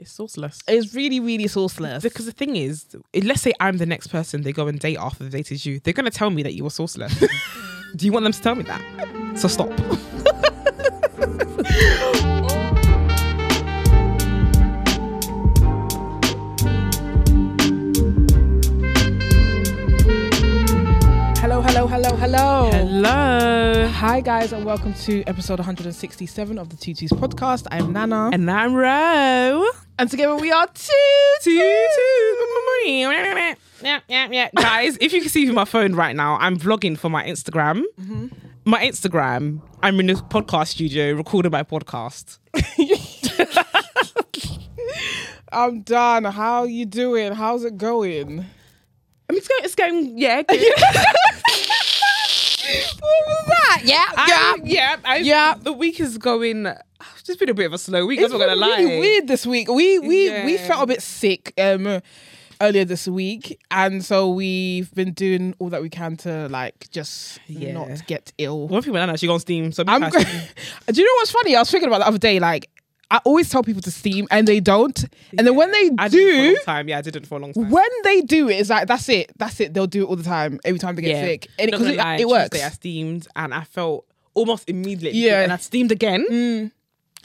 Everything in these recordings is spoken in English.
It's sourceless. It's really, really sourceless. Because the thing is, let's say I'm the next person they go and date after they dated you, they're gonna tell me that you were sourceless. Do you want them to tell me that? So stop. Hello, hello, hello, hello. Hello. Hi, guys, and welcome to episode 167 of the Two Two's podcast. I am Nana, And I'm Ro. And together we are two. Two, two. Yeah, yeah, yeah. Guys, if you can see my phone right now, I'm vlogging for my Instagram. Mm-hmm. My Instagram, I'm in a podcast studio recording my podcast. I'm done. How you doing? How's it going? I mean, it's going, it's going yeah. good. What was that? Yeah, I- yeah, I, Yeah. The week is going. Just been a bit of a slow week. It's I'm not gonna lie. really weird this week. We we we felt a bit sick um earlier this week, and so we've been doing all that we can to like just Yeah. not get ill. One thing she on Steam. So I'm. Do you know what's funny? I was thinking about the other day. Like I always tell people to steam, and they don't. And then when they I did for a do, time. Yeah, I did it for a long time. when they do it, it's like that's it. That's it. They'll do it all the time. Every time they get yeah. sick, and because lie, it, it works. Tuesday I steamed and I felt almost immediately. Yeah. And I steamed again. Mm.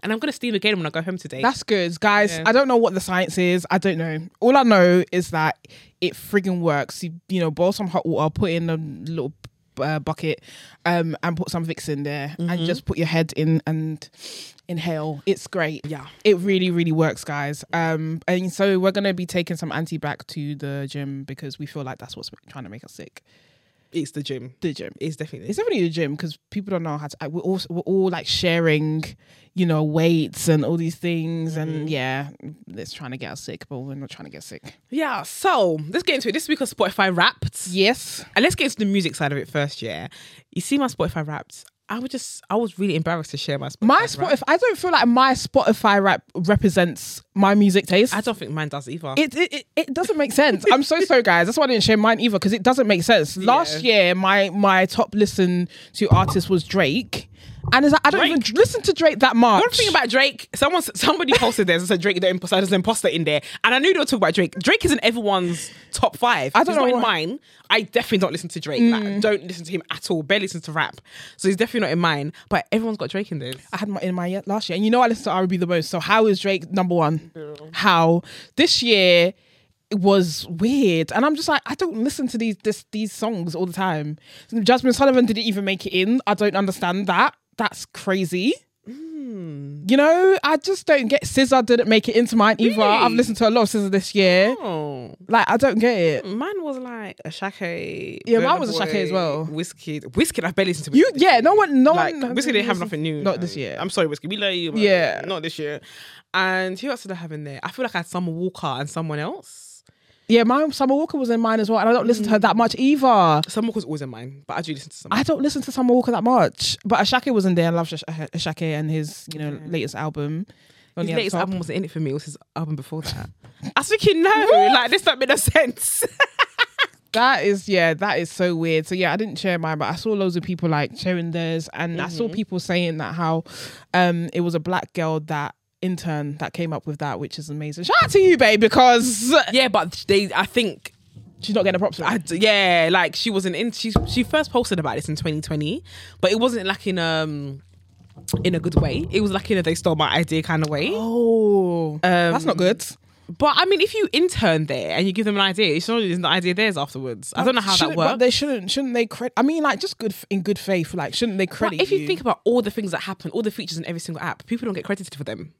And I'm gonna steam again when I go home today. That's good, guys. Yeah. I don't know what the science is. I don't know. All I know is that it frigging works. You, you know, boil some hot water, put in a little uh, bucket, um, and put some Vicks in there, Mm-hmm. and just put your head in and inhale. It's great. yeah. It really, really works, guys. Um, and so we're gonna be taking some anti back to the gym because we feel like that's what's trying to make us sick. It's the gym. The gym. It's definitely. It's definitely the gym because people don't know how to. We're all we're all like sharing, you know, weights and all these things, Mm-hmm. and yeah, it's trying to get us sick, but we're not trying to get sick. yeah. So let's get into it. This week on Spotify Wrapped. Yes, And let's get into the music side of it first. Yeah. You see my Spotify Wrapped. I would just. I was really embarrassed to share my Spotify. my. Spotify. I don't feel like my Spotify rap represents my music taste. I don't think mine does either. it, it it- it doesn't make sense. I'm so sorry, guys. That's why I didn't share mine either because it doesn't make sense. Last year, my my top listen to artist was Drake, and it's like I don't Drake? even listen to Drake that much. One thing about Drake, someone somebody posted this and said Drake the imposter, there's an imposter in there, and I knew they were talking about Drake. Drake isn't everyone's top five. I don't He's know not in mine. I definitely don't listen to Drake. Like, mm. don't listen to him at all. Barely listen to rap, so he's definitely not in mine. But everyone's got Drake in this. I had my in my last year, and you know I listen to R&B the most. So how is Drake number one? How this year it was weird, and I'm just like I don't listen to these this, these songs all the time. Jazmine Sullivan didn't even make it in. I don't understand that. That's crazy. Mm. You know, I just don't get. SZA didn't make it into mine either. Really? I've listened to a lot of SZA this year. Oh, Like I don't get it. mine was like Asake. Yeah, mine was Asake as well. Wizkid, Wizkid. I barely listened to. You Wizkid this yeah, no one, no like one. Wizkid didn't have nothing new. Not this year. I'm sorry, Wizkid. We love you. Yeah. not this year. And who else did I have in there? I feel like I had Summer Walker and someone else. Yeah, my Summer Walker was in mine as well, and I don't listen to her that much either. Summer Walker's always in mine, but I do listen to Summer. I don't listen to Summer Walker that much, but Asake was in there. I love Ash- Asake and his, you know, latest album. His latest top. album wasn't in it for me. It was his album before that. I was thinking, no, like this don't make no sense. That is, yeah, that is so weird. So yeah, I didn't share mine, but I saw loads of people like sharing theirs, and I Mm-hmm. saw people saying that how, um, it was a black girl that intern that came up with that, which is amazing. Shout out to you, babe, because yeah, but they, I think, she's not getting a props. for it. I, yeah, like she wasn't in. She she first posted about this in 2020, but it wasn't like in um in a good way. It was like in a they stole my idea kind of way. oh, that's not good. But I mean, if you intern there and you give them an idea, it's not the idea theirs afterwards. I don't know how that Shouldn't- But works. they shouldn't. Shouldn't they credit? I mean, like just good f- in good faith. Like, shouldn't they credit? But credit? if you think about all the things that happen, all the features in every single app, people don't get credited for them.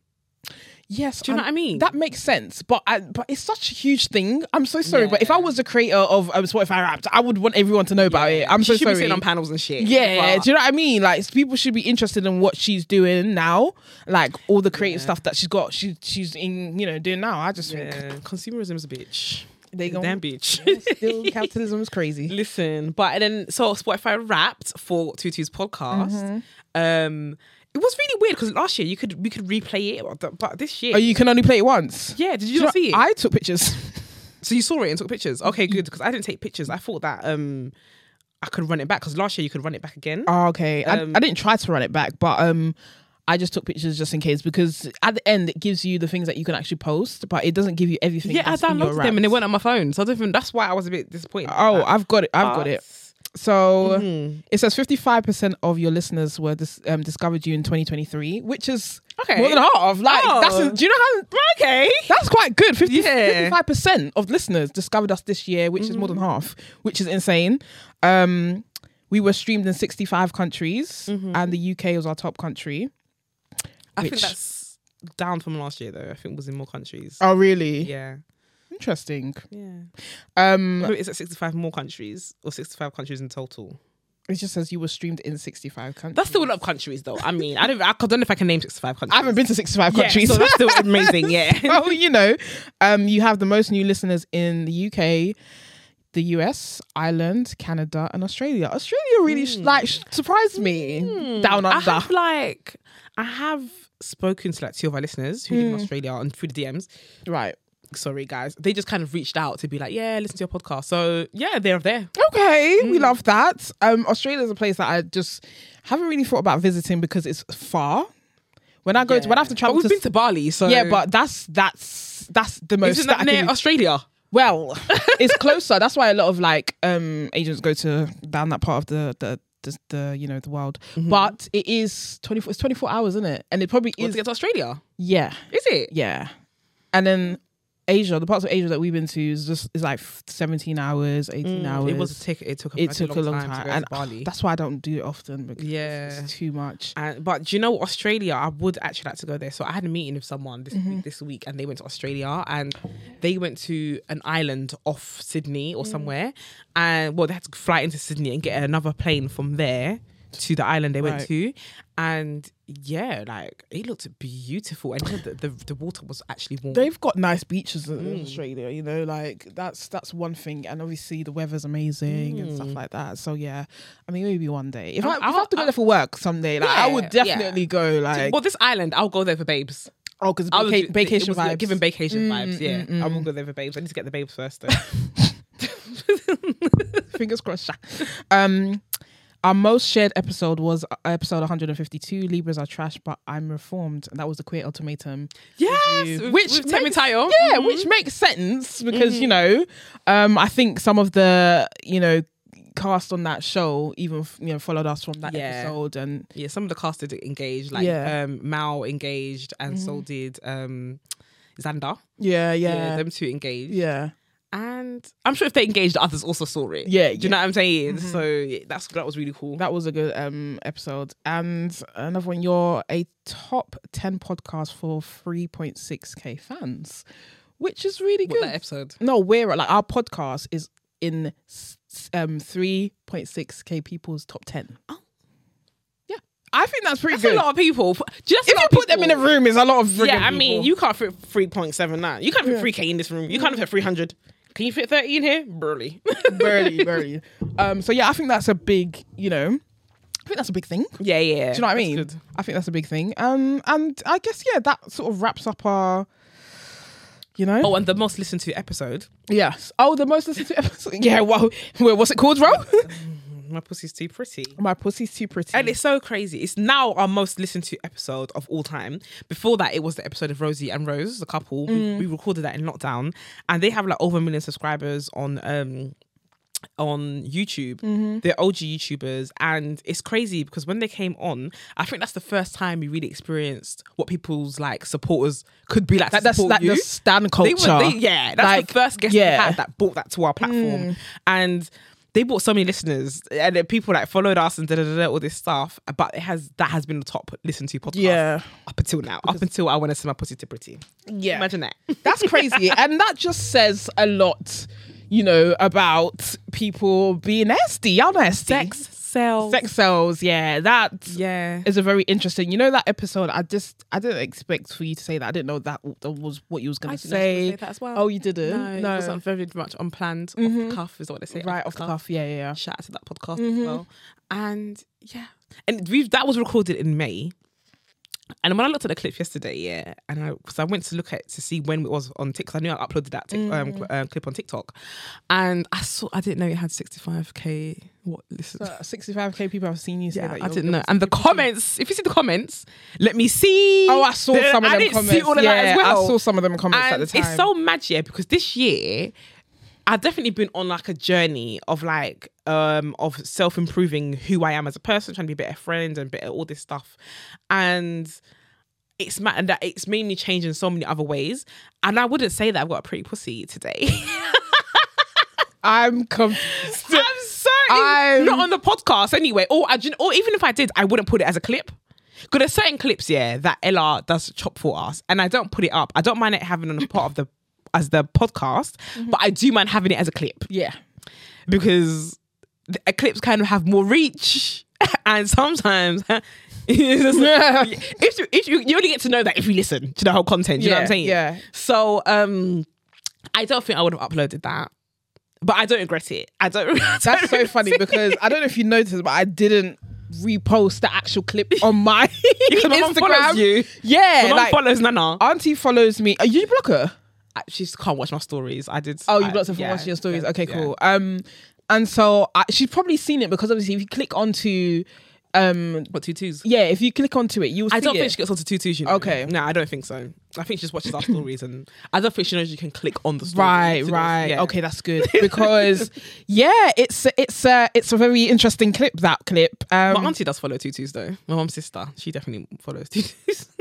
Yes, Do you know I'm- what I mean? That makes sense, but I, but it's such a huge thing. I'm so sorry, but if I was the creator of um, Spotify Wrapped, I would want everyone to know about it. I'm she so should sorry. be sitting on panels and shit. yeah, But- do you know what I mean? Like people should be interested in what she's doing now, like all the creative stuff that she's got. She she's in, you know, doing now. I just think Yeah, consumerism is a bitch. they go Damn bitch. still capitalism is crazy. Listen, but and then so Spotify Wrapped for Two Two's podcast. Um, it was really weird because last year you could we could replay it, but- but this year, Oh, you can only play it once. yeah, did you, not see it? I took pictures. so you saw it and took pictures. Okay, good because I didn't take pictures. I thought that um I could run it back because last year you could run it back again. Oh, okay. Um, I, I didn't try to run it back, but um, I just took pictures just in case because at the end it gives you the things that you can actually post, but it doesn't give you everything. Yeah, I downloaded them and they weren't on my phone. So I don't even, that's why I was a bit disappointed. Oh, I've got it. I've got it. So Mhm. it says 55% of your listeners were dis- um, discovered you in 2023, which is Okay. more than half. Like, Oh. that's do you know how Okay. that's quite good. 50, Yeah. 55% of listeners discovered us this year, which is more Mm-hmm. than half, which is insane. Um, we were streamed in 65 countries, and the UK was our top country. Mm-hmm. I think that's down from last year though. I think it was in more countries. Oh, really? Yeah. Interesting. Yeah. Um, it's at 65 more countries or 65 countries in total. it just says you were streamed in 65 countries. That's still a lot of countries though. I mean, I don't, I don't know if I can name 65 countries. I haven't been to 65 Yeah, countries. so that's still amazing. Yeah. well, you know, um, you have the most new listeners in the UK, the US, Ireland, Canada, and Australia. Australia really sh- like surprised me down Hmm. I have like, I have spoken to like two of our listeners who live Hmm. in Australia and through the DMs. right. Sorry, guys. They just kind of reached out to be like, yeah, listen to your podcast. So yeah, they're there. Okay, Hmm. we love that. Um, Australia is a place that I just haven't really thought about visiting because it's far. When I go to when I have to But travel we've to, been to Bali, so yeah, but that's that's that's the most isn't that that near Australia? Well, it's closer. That's why a lot of like um agents go to down that part of the the the, the you know the world. Mm-hmm. But it is twenty four. It's twenty four hours, isn't it? And it probably What, is. to get to Australia? Yeah, Is it? yeah. And then Asia, the parts of Asia that we've been to is just is like seventeen hours, eighteen Mm, hours. It was a tick. It took. A, It took a long time, to go and to Bali. that's why I don't do it often because Yeah. it's too much. And, but do you know? Australia, I would actually like to go there. So I had a meeting with someone this Mm-hmm. week, this week, and they went to Australia and they went to an island off Sydney or Mm. somewhere, and well, they had to fly into Sydney and get another plane from there to the island they went to, and yeah, like it looked beautiful, and the, the the water was actually warm. They've got nice beaches in Mm. Australia, you know, like that's that's one thing, and obviously the weather's amazing and stuff like that. So yeah, I mean maybe one day if I, I'll- if I have to go there for work someday, like I Yeah, would yeah. definitely go. Like well, this island, I'll go there for babes. oh, because I vaca- it vacation was, vibes. yeah, Giving vacation Mm, vibes, yeah. mm, I mm. will go there for babes. I need to get the babes first, though. Fingers crossed. Um, our most shared episode was uh, episode 152. Libras are trash, but I'm reformed. And that was the queer ultimatum. yes, with, which with makes- Tayo. Yeah, Mhm. which makes sense because you know, um, I think some of the you know cast on that show even you know followed us from that Yeah. episode and yeah, some of the cast did engage, like Yeah. um, Mal engaged, and so did um, Xander. yeah, Yeah. yeah, them two engaged. yeah. And I'm sure if they engaged, others also saw it. Yeah, do you know what I'm saying? So yeah, that's that was really cool. That was a good um episode. And another one, you're a top 10 podcast for 3.6k fans, which is really What good. that episode? no, we're like our podcast is in um 3.6k people's top 10. Oh. Yeah. I think that's pretty That's good. a lot of people. Just if you put them in a room, it's a lot of yeah. I mean, people. you can't fit three point seven nine. You can't fit three k in this room. You can't fit three hundred. Can you fit thirty in here? Burly. barely, barely. Um, so yeah, I think that's a big, you know, I think that's a big thing. yeah, yeah. Do you know what I mean? good. I think that's a big thing. Um, and I guess yeah, that sort of wraps up our, you know, Oh, and the most listened to episode. yes. Oh, the most listened to episode. Yeah, well, what's it called, bro? My pussy's too pretty. My pussy's too pretty. And it's so crazy. It's now our most listened to episode of all time. Before that, it was the episode of Rosie and Rose, the couple. We, mm. we recorded that in lockdown, and they have like over a million subscribers on um on YouTube. Mm-hmm. They're OG YouTubers, and it's crazy because when they came on, I think that's the first time we really experienced what people's like supporters could be like. that, that's like the stan They culture. were, they, yeah, that's Like, the first guest yeah. we had that brought that to our platform, mm. and they bought so many listeners, and people like followed us and da da da all this stuff. But it has that has been the top listened to podcast, Yeah. up until now, up until I want to see my positivity. Yeah. Imagine that. That's crazy. and that just says a lot, you know, about people being nasty. Y'all nasty. Sex sells. Sex cells. Yeah. That Yeah. is a very interesting. You know that episode? I just I didn't expect for you to say that. I didn't know that, that was what you was gonna I didn't know you were say. say that as well. Oh, you didn't? No, No, it wasn't very much unplanned. Off the mm-hmm. cuff is what they say. right off the cuff. Yeah, yeah, yeah. Shout out to that podcast as mm-hmm. well. And yeah, and we've that was recorded in May, And when I looked at the clip yesterday, yeah, and I because I went to look at to see when it was on TikTok. I knew I uploaded that tic, um, cl- um, clip on TikTok, and I saw I didn't know it had sixty five k. What listen? 65k people have seen you say Yeah, that. I didn't know. And the comments, if you see the comments, let me see. Oh, I saw The- some of I them didn't comments. See all of yeah, that as well. I saw some of them comments and at the time. It's so mad, yeah, because this year I've definitely been on like a journey of like um of self improving who I am as a person, trying to be a better friend and better all this stuff, and it's and that it's made me change in so many other ways. And I wouldn't say that I've got a pretty pussy today. I'm confused. I'm sorry, I'm- not on the podcast anyway. Or I, or even if I did, I wouldn't put it as a clip. Because there's certain clips, yeah, that Ella does chop for us, and I don't put it up. I don't mind it having on a part of the as the podcast, but I do mind having it as a clip yeah. because the clips kind of have more reach, and sometimes. if you, if you, you only get to know that if you listen to the whole content, you know what I'm saying? yeah. So um I don't think I would have uploaded that. But I don't regret it. I don't That's so funny because I don't know if you noticed, but I didn't repost the actual clip on my Because my mum follows Instagram. you. Yeah, My like follows Nana. Auntie follows me. Are you block her? She just can't watch my stories. I did. Oh, you blocked her from yeah, watching your stories. yeah, Okay, yeah. cool. Um, and so I, she's probably seen it because obviously if you click onto, um, What tutus? yeah, if you click onto it, you'll. I see don't it. think she gets onto tutus. You know? Okay. No, I don't think so. I think she just watches our stories, and I don't think she knows you can click on the story. Right, right. yeah. Okay, that's good because yeah, it's it's a it's a very interesting clip. That clip. My Um, auntie does follow tutus though. My mum's sister, she definitely follows tutus.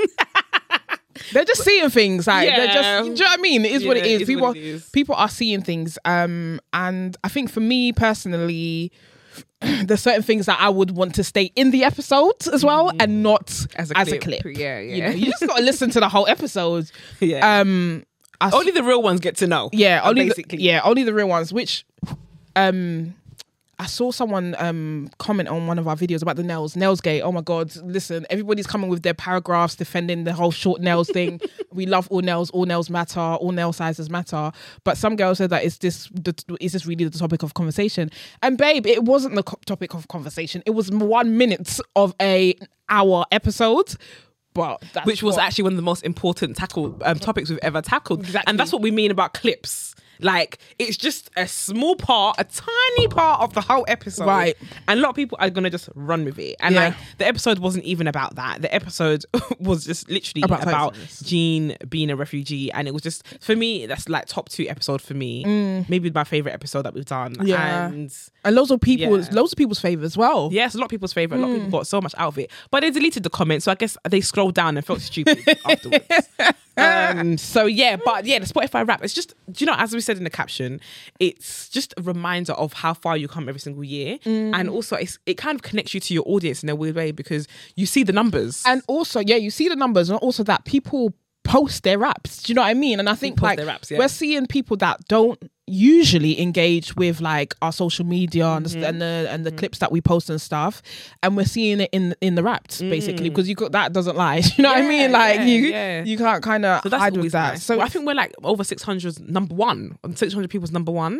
they're just seeing things like they're Yeah. just. Do you know what I mean? It is what Yeah, is. it is people it is. people are seeing things. Um, and I think for me personally. There's certain things that I would want to stay in the episode as well, and not Mm. As as a a, clip. clip. Yeah, You, yeah. know, you just got to listen to the whole episode. yeah. Um, I only the real ones get to know. yeah, only the, basically. yeah, only the real ones. Which, um, I saw someone um comment on one of our videos about the nails, nails gate. Oh my god! Listen, everybody's coming with their paragraphs defending the whole short nails thing. we love all nails, all nails matter, all nail sizes matter. But some girls said that is this the, is this really the topic of conversation? And babe, it wasn't the co- topic of conversation. It was one minute of a hour episode. But that's which was what- actually one of the most important tackle um, topics we've ever tackled. Exactly. And that's what we mean about clips. Like it's just a small part, a tiny part of the whole episode. Right. And a lot of people are gonna just run with it. And Yeah. like the episode wasn't even about that. The episode was just literally About about. Jean being a refugee. And it was just for me, that's like top two episode for me. Maybe my favorite episode that we've done. Mm. Yeah. And and loads of people, Yeah. loads of people's favourite as well. Yes, a lot of people's favorite. A lot of Mm. people got so much out of it, but they deleted the comments, so I guess they scrolled down and felt stupid afterwards. Um, so yeah, but yeah, the Spotify rap. It's just, you know, as we said in the caption, it's just a reminder of how far you come every single year, Mm. and also it's, it kind of connects you to your audience in a weird way because you see the numbers. and also yeah you see the numbers and also that people post their raps do you know what i mean and i think like raps, yeah. we're seeing people that don't usually engage with like our social media and, Mm-hmm. the, and the and the clips that we post and stuff and we're seeing it in in the raps basically because you got that doesn't lie you know what i Mm. Mean like yeah, you yeah. you can't kind of So that's hide with that nice. so I think we're like over 600 number one. 600 people's number one.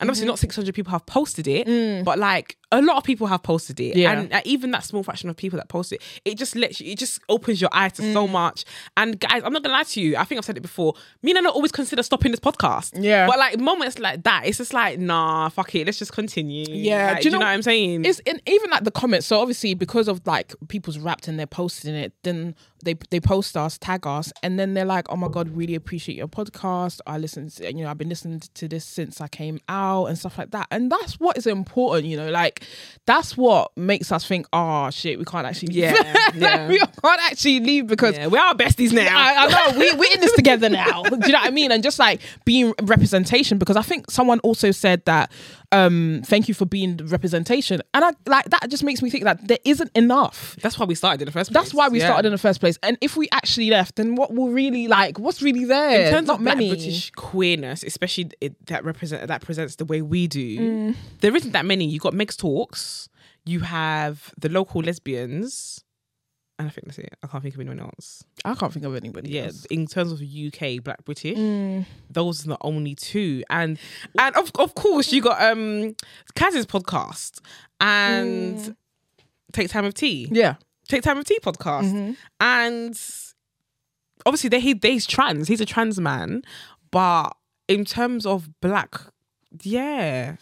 And obviously, Mm-hmm. not 600 people have posted it, but like a lot of people have posted it. Yeah. And uh, even that small fraction of people that post it, it just lets you, it just opens your eyes to so Mm. much. And guys, I'm not gonna lie to you. I think I've said it before. Me and I don't always consider stopping this podcast. Yeah. But like moments like that, it's just like, nah, fuck it. Let's just continue. Yeah, Like, do you do you know, know- what I'm saying? It's in even like the comments. So obviously, because of like people's rapped and they're posting it, then they they post us, tag us, and then they're like, "Oh my god, really appreciate your podcast. I listened, to, you know, I've been listening to this since I came out and stuff like that." And that's what is important, you know, like that's what makes us think, "Oh shit, we can't actually, leave. Yeah, yeah. we can't actually leave because." yeah, we are besties now. I, I know we, we're in this together now. Do you know what I mean? And just like being representation, because I think someone also said that, um, thank you for being the representation. And I like that just makes me think that there isn't enough. That's why we started in the first place. That's why we Yeah. started in the first place. And if we actually left, then what will really like what's really there? in terms Not of black many. British queerness, especially it, that represent that presents the way we do, Mm. there isn't that many. You got Meg's talks, you have the local lesbians, and I think that's it. I can't think of anyone else. I can't think of anybody. Yeah, else. in terms of UK Black British, Mm. those are the only two, and and of of course you got um Kaz's podcast and Take Time of Tea. Mm. Yeah. Take Time of Tea podcast, Mm-hmm. and obviously they he he's trans. He's a trans man, but in terms of black, yeah,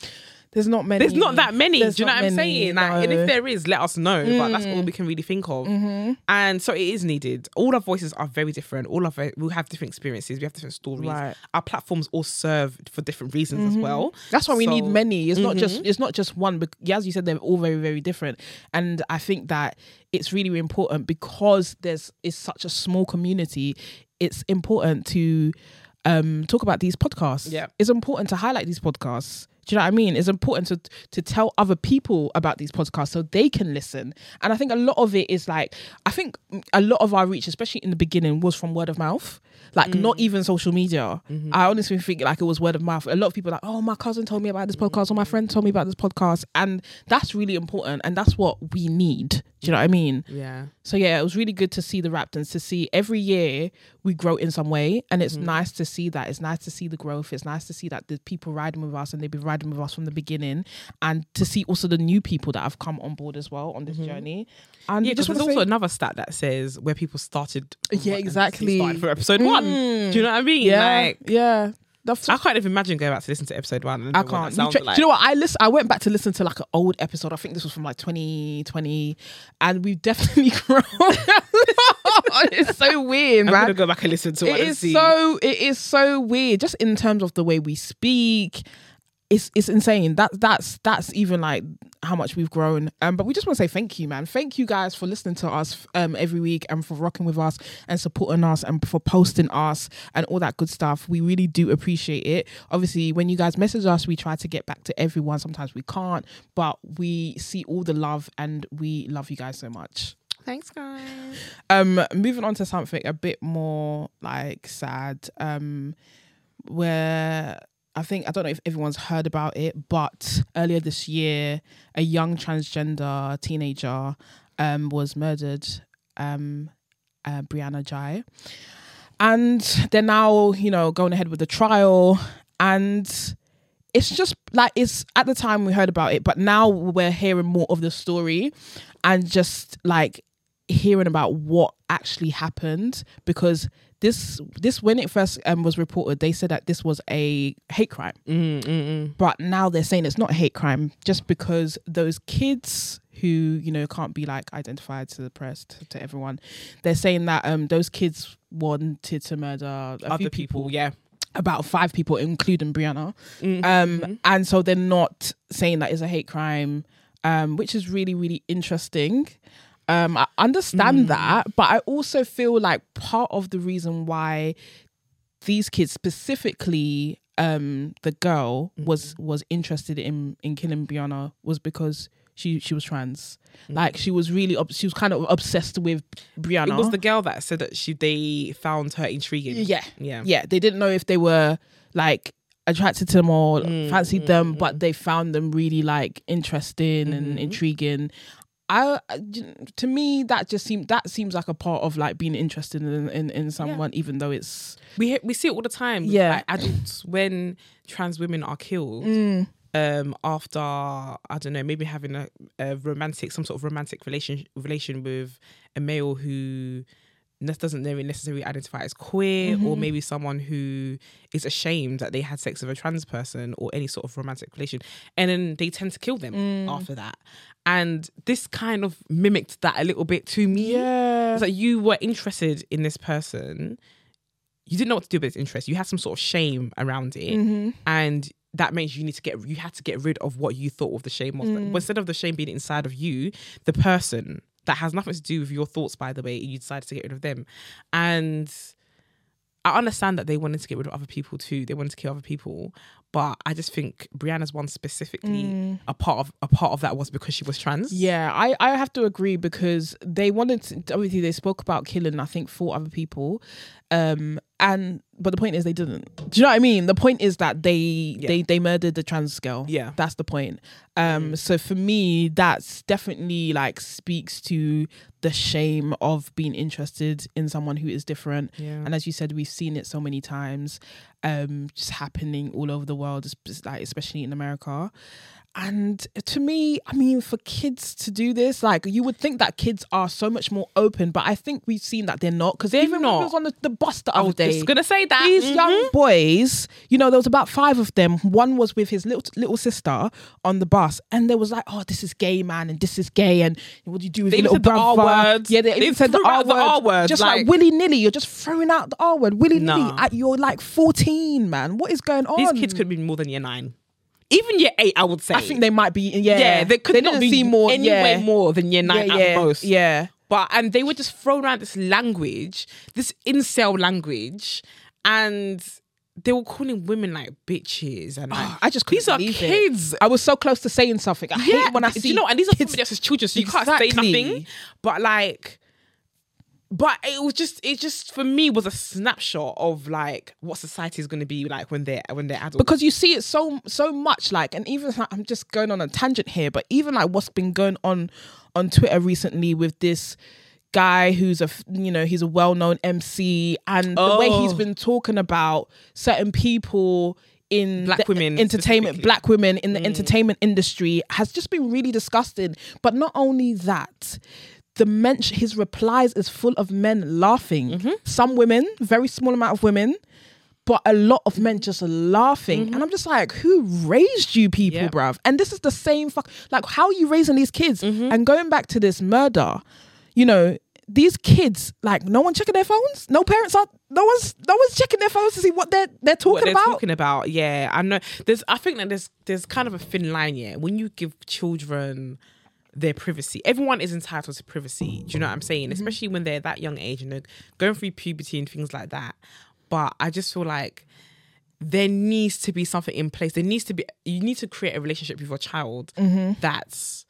There's not many. there's not that many. There's do you know what I'm many, saying? Like, and if there is, let us know. But that's all we can really think of. Mm-hmm. And so it is needed. All our voices are very different. All of it, we have different experiences. We have different stories. Right. Our platforms all serve for different reasons as well. That's why we need many. It's not just it's not just one. But yeah, as you said, they're all very very different. And I think that it's really really important because there's it's such a small community. It's important to um talk about these podcasts. Yeah. it's important to highlight these podcasts. Do you know what I mean? It's important to to tell other people about these podcasts so they can listen. And I think a lot of it is like I think a lot of our reach, especially in the beginning, was from word of mouth. Like not mm. even social media. Mm-hmm. I honestly think like it was word of mouth. A lot of people are like, oh, my cousin told me about this podcast, or my friend told me about this podcast, and that's really important, and that's what we need. Do you know what I mean? Yeah. So yeah, it was really good to see the Raptors, to see every year we grow in some way, and it's mm-hmm. nice to see that. It's nice to see the growth. It's nice to see that the people riding with us and they've been riding with us from the beginning, and to see also the new people that have come on board as well on this mm-hmm. journey. And Yeah, just there's also say, another stat that says where people started. Yeah, exactly. Started for episode one. Do you mm. know what I mean? yeah, Like, yeah. That's I can't even imagine going back to listen to episode one. and I can't. You, tra- like. do you know what? I listen. I went back to listen to like an old episode. I think this was from like 2020, and we've definitely grown. it's so weird, I'm gonna go back and listen to it. it see. so it is so weird just in terms of the way we speak it's it's insane. That that's that's even like how much we've grown. Um but we just want to say thank you man. Thank you guys for listening to us um every week and for rocking with us and supporting us and for posting us and all that good stuff. We really do appreciate it. Obviously when you guys message us we try to get back to everyone. Sometimes we can't but we see all the love and we love you guys so much. Thanks, guys. um moving on to something a bit more like sad. Um where I think I don't know if everyone's heard about it, but earlier this year, a young transgender teenager um, was murdered, um, uh, Brianna Ghey, and they're now you know going ahead with the trial, and it's just like it's at the time we heard about it, but now we're hearing more of the story, and just like hearing about what actually happened because this this when it first um, was reported they said that this was a hate crime Mm, mm, mm. but now they're saying it's not a hate crime just because those kids who you know can't be like identified to the press to, to everyone they're saying that um those kids wanted to murder a Other few people, people yeah. about five people including Brianna Mhm. um and so they're not saying that is a hate crime um which is really really interesting um i understand that but i also feel like part of the reason why these kids specifically um the girl was was interested in in killing Brianna was because she she was trans. Like she was really ob- she was kind of obsessed with Brianna. It was the girl that said that she they found her intriguing. yeah. Yeah. yeah they didn't know if they were like attracted to them or Mm, fancied them but they found them really like interesting and Mm-hmm. intriguing I, to me that just seemed that seems like a part of like being interested in in, in someone even though it's We we see it all the time. Yeah. like, adults when trans women are killed. Mm. Um, after I don't know, maybe having a, a romantic, some sort of romantic relation relation with a male who doesn't necessarily identify as queer, or Mm-hmm. maybe someone who is ashamed that they had sex with a trans person or any sort of romantic relation, and then they tend to kill them Mm. after that. And this kind of mimicked that a little bit to me. yeah It's like you were interested in this person. You didn't know what to do with this interest. You had some sort of shame around it, Mm-hmm. and that means you need to get you had to get rid of what you thought of the shame was. Mm. Instead of the shame being inside of you, the person that has nothing to do with your thoughts. By the way, you decided to get rid of them, and I understand that they wanted to get rid of other people too. They wanted to kill other people, but I just think Brianna's one specifically a part of a part of that was because she was trans. Mm. Yeah, I, I have to agree because they wanted to, obviously they spoke about killing I think four other people, um, and but the point is they didn't. Do you know what I mean? The point is that they they they murdered the trans girl. Yeah. that's the point. Um, so for me, that's definitely like speaks to the shame of being interested in someone who is different. Yeah. And as you said, we've seen it so many times, um, just happening all over the world, like especially in America. And to me, I mean, for kids to do this, like you would think that kids are so much more open, but I think we've seen that they're not. Because even when not. we was on the, the bus the I other was day, just gonna say that these Mhm. young boys, you know, there was about five of them. One was with his little little sister on the bus, and there was like, "Oh, this is gay, man, and this is gay, and what do you do with They your little said the brother?" R words. Yeah, they, They even said the R the R word, just like, like- willy nilly. You're just throwing out the R word willy nilly Nah. at your like 14, man. What is going on? These kids could be more than year nine, even year eight. I would say. I think they might be. Yeah, yeah, they could not didn't be more. anywhere yeah, more than year nine yeah, at yeah, most. yeah. But and they were just throwing around this language, this incel language, and they were calling women like bitches and like I just couldn't these are believe it. kids. I was so close to saying something. I hate when I see you know, and these are kids. somebody else's children, so you can't say Exactly. nothing. But like, but it was just, it just for me was a snapshot of like what society is going to be like when they're when they're adults. because you see it so so much like and even like, i'm just going on a tangent here but even like what's been going on on twitter recently with this guy who's a you know he's a well-known mc and the way he's oh. been talking about certain people in Black women entertainment black women in the mm. entertainment industry has just been really disgusting but not only that the mention his replies is full of men laughing mm-hmm. some women very small amount of women but a lot of men just laughing. Mm-hmm. And I'm just like, who raised you people, Yeah. bruv? And this is the same fuck like how are you raising these kids? Mm-hmm. And going back to this murder, you know, these kids, like no one checking their phones? No parents are no one's no one's checking their phones to see what they're they're talking what they're about. talking about. Yeah, I know. There's, I think that there's, there's kind of a thin line. Yeah, when you give children their privacy, everyone is entitled to privacy. Do you know what I'm saying? Mm-hmm. Especially when they're that young age and they're going through puberty and things like that. But I just feel like there needs to be something in place. There needs to be. You need to create a relationship with your child mm-hmm. that's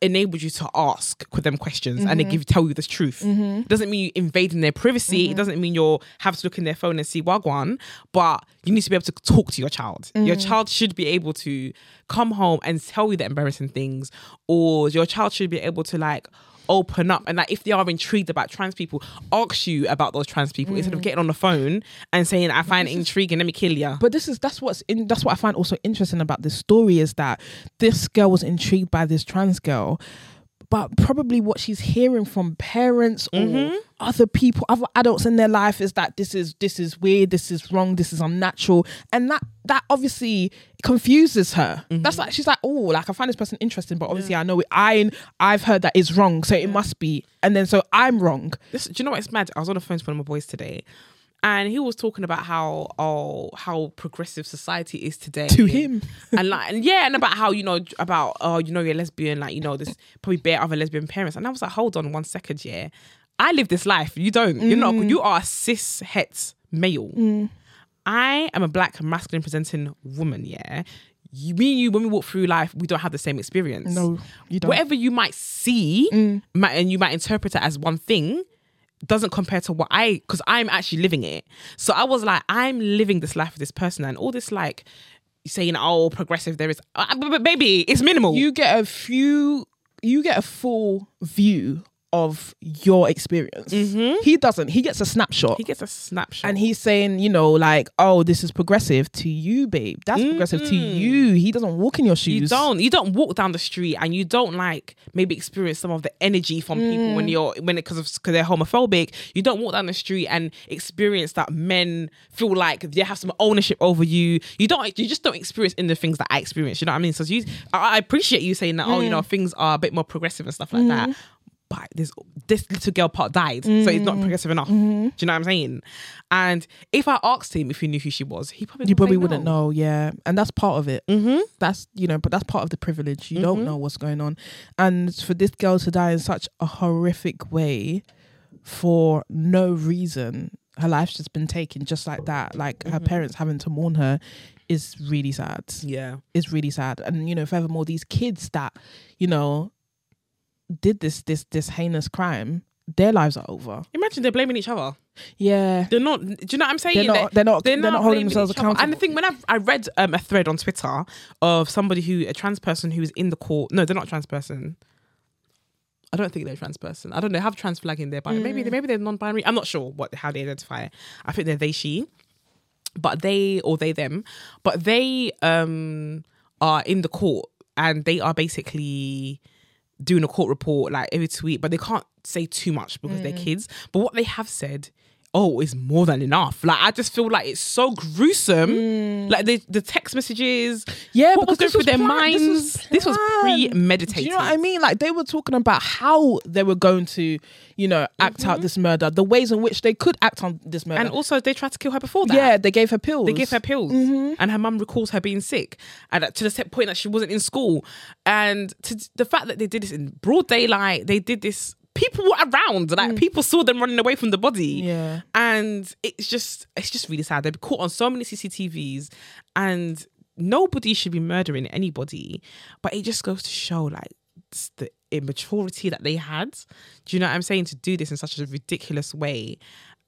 enables you to ask them questions and they mm-hmm. give tell you the truth. Mm-hmm. It doesn't mean you invading their privacy. It mm-hmm. doesn't mean you're have to look in their phone and see wagwan, but you need to be able to talk to your child. Your mm. child should be able to come home and tell you the embarrassing things, or your child should be able to like open up and like if they are intrigued about trans people, ask you about those trans people instead of mm. getting on the phone and saying, I find it intriguing, let me kill you. But this is that's what's in that's what I find also interesting about this story is that this girl was intrigued by this trans girl, but probably what she's hearing from parents or Mm-hmm. other people, other adults in their life is that this is this is weird, this is wrong, this is unnatural, and that that obviously confuses her. Mm-hmm. That's like she's like, oh, like I find this person interesting, but obviously I know it. I I've heard that it's wrong, so it must be, and then so I'm wrong. This, do you know what? It's mad. I was on the phone to one of my boys today, and he was talking about how oh how progressive society is today To and- him. and like and yeah, and about how you know about oh you know you're lesbian, like you know this probably bare other lesbian parents, and I was like, hold on one second, yeah, I live this life, you don't, you're not, Mm. you are a cis het male. I am a black masculine presenting woman, yeah. You, me and you, when we walk through life, we don't have the same experience. No, you don't. Whatever you might see, might, and you might interpret it as one thing, doesn't compare to what I, because I'm actually living it. So I was like, I'm living this life with this person, and all this like saying, oh, progressive, there is, uh, but, baby, it's minimal. you get a few you get a full view of your experience he doesn't he gets a snapshot Mm-hmm. he gets a snapshot, and he's saying you know like oh this is progressive to you babe that's progressive to you he doesn't walk in your shoes Mm-hmm. You don't. You don't walk down the street and you don't like maybe experience some of the energy from people when you're when it because of because they're homophobic. You don't walk down the street and experience that men feel like they have some ownership over you. You don't. You just don't experience in the things that I experience. You know what I mean? So you, I, I appreciate you saying that. Oh, you know, things are a bit more progressive and stuff like that. But this this little girl part died, so it's not mm. progressive enough. Mm-hmm. Do you know what I'm saying? And if I asked him if he knew who she was, he probably you probably wouldn't no. know yeah. And that's part of it. Mm-hmm. that's you know but that's part of the privilege. You don't mm-hmm. know what's going on. And for this girl to die in such a horrific way for no reason her life's just been taken just like that. Like her mm-hmm. parents having to mourn her is really sad. Yeah. it's really sad. And you know furthermore these kids that you know did this this this heinous crime their lives are over. Imagine they're blaming each other. Yeah. They're not. Do you know what I'm saying? They're not- they're not- they're not holding themselves other. And the accountable. thing, when I've, I read um, a thread on Twitter of somebody who a trans person who is in the court. No, they're not a trans person. I don't think they're a trans person. I don't know. They have trans flag in there, but maybe Mm. maybe they're non-binary. I'm not sure what how they identify. I think they're they she, but they or they them, but they um are in the court and they are basically doing a court report like every tweet, but they can't say too much because Mm. they're kids. But what they have said, oh, is more than enough. Like I just feel like it's so gruesome. Like the the text messages, Mm. Yeah, what was because going this through their was planned. This minds. was This was planned. premeditated. Do you know what I mean? Like they were talking about how they were going to, you know, act out this murder, the ways in which they could act on this murder. Mm-hmm. And also, they tried to kill her before that. yeah, they gave her pills. They gave her pills, Mm-hmm. and her mum recalls her being sick, and to the point that she wasn't in school, and to the fact that they did this in broad daylight, they did this. People were around, like people saw them running away from the body, Mm. Yeah. and it's just, it's just really sad. They've caught on so many CCTVs, and nobody should be murdering anybody, but it just goes to show like the immaturity that they had. Do you know what I'm saying? To do this in such a ridiculous way,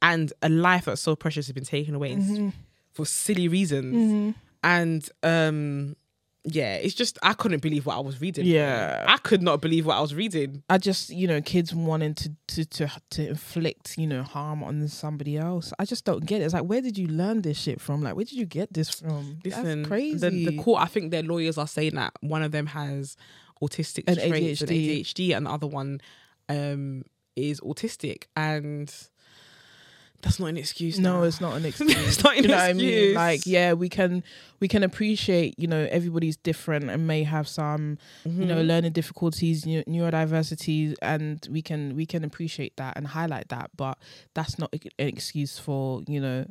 and a life that's so precious has been taken away Mm-hmm. for silly reasons. And um, yeah, it's just I couldn't believe what I was reading. Yeah. I could not believe what I was reading. I just, you know, kids wanting to to to to inflict, you know, harm on somebody else. I just don't get it. It's like, where did you learn this shit from? Like, where did you get this from? Listen, That's crazy. The, the court, I think their lawyers are saying that one of them has autistic And traits and ADHD. ADHD, and the other one um, is autistic, and that's not an excuse. no, now. it's not an excuse. it's not an you know what I mean? excuse. Like, yeah, we can we can appreciate, you know, everybody's different and may have some, you Mm-hmm. know, learning difficulties, neu- neurodiversity, and we can we can appreciate that and highlight that. But that's not an excuse for, you know,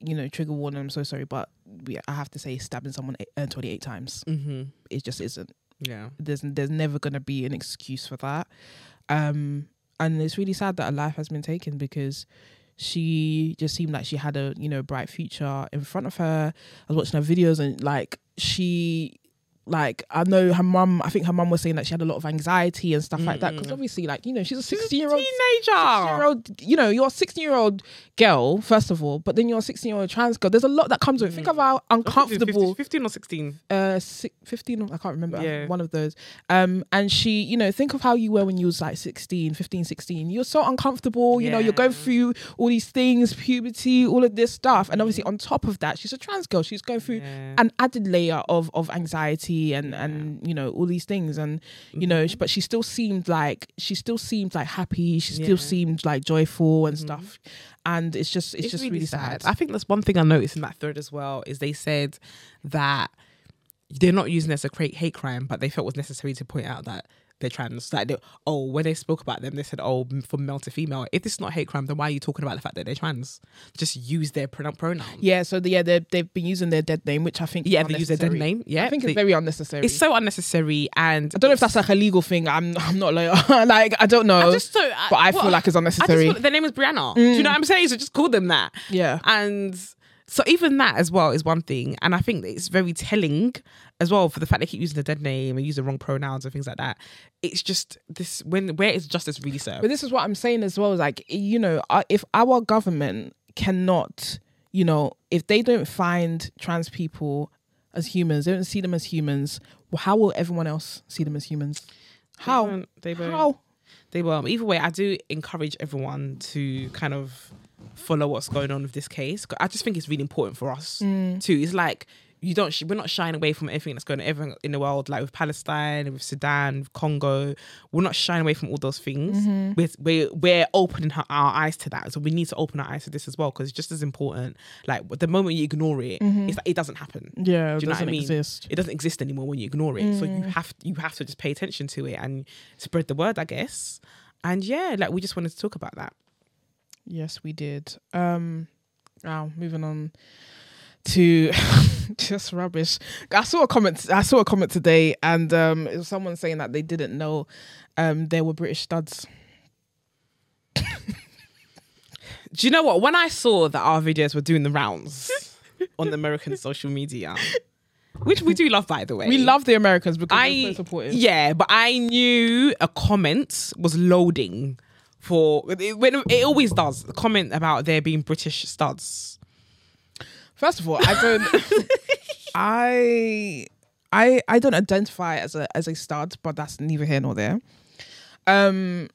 you know, trigger warning. I'm so sorry, but we, I have to say, stabbing someone eight, uh, 28 times, hmm it just isn't. Yeah. There's there's never gonna be an excuse for that. Um, and it's really sad that a life has been taken because she just seemed like she had a you know bright future in front of her. I was watching her videos and like she like I know her mum I think her mum was saying that she had a lot of anxiety and stuff like that because obviously like you know she's a 16 year old Teenager. year old you know you're a 16 year old girl first of all but then you're a 16 year old trans girl. There's a lot that comes with it. Think of how uncomfortable 15 or 16. uh si 15 i can't remember Yeah. one of those. Um and she you know think of how you were when you was like 16 15 16 you're so uncomfortable you know you're going through all these things puberty all of this stuff. And obviously on top of that she's a trans girl. She's going through Yeah. an added layer of of anxiety and and you know all these things and you know Mm-hmm. but she still seemed like she still seemed like happy she still Yeah. Mm-hmm. seemed like joyful and stuff and it's just it's, just really, sad, I think that's one thing I noticed in that thread as well is they said that they're not using this as a hate crime, but they felt it was necessary to point out that they're trans. Like, they, oh, when they spoke about them, they said, oh, from male to female. If this is not hate crime, then why are you talking about the fact that they're trans? Just use their pronoun pronoun. yeah so the, yeah they they've been using their dead name which i think Yeah, they use their dead name. Yeah, i think they- it's very unnecessary it's so unnecessary, and I don't know if that's like a legal thing. I'm I'm not lawyer. like I don't know. I just don't. but I well, feel like it's I unnecessary. feel, their name is Brianna. Do you mm. know what I'm saying? So just call them that. yeah. And so even that as well is one thing. And I think that it's very telling as well for the fact they keep using the dead name and using wrong pronouns and things like that. It's just this when where is justice really served? But this is what I'm saying as well. Like you know, uh, if our government cannot, you know, if they don't find trans people as humans, they don't see them as humans. Well, how will everyone else see them as humans? How? They won't- They won't. How? They will. Either way, I do encourage everyone to kind of follow what's going on with this case. I just think it's really important for us Mm. too. It's like you don't. sh- We're not shying away from anything that's going on everything in the world, like with Palestine, with Sudan, with Congo. We're not shying away from all those things. Mm-hmm. We're, we're we're opening our our eyes to that. So we need to open our eyes to this as well because it's just as important. Like the moment you ignore it, it's like it doesn't happen. Yeah, Do you know what I mean? exist. It doesn't exist anymore when you ignore it. So you Mm. have you have to just pay attention to it and spread the word, I guess. And yeah, like we just wanted to talk about that. Yes, we did. Um, now moving on to just rubbish. I saw a comment. I saw a comment today, and um, it was someone saying that they didn't know um there were British studs. Do you know what? When I saw that our videos were doing the rounds on the American social media, which we do love, by the way, We love the Americans because I they're so supportive. yeah, but I knew a comment was loading for it, it always does comment about there being British studs. First of all, I don't. I I I don't identify as a as a stud, but that's neither here nor there. Um,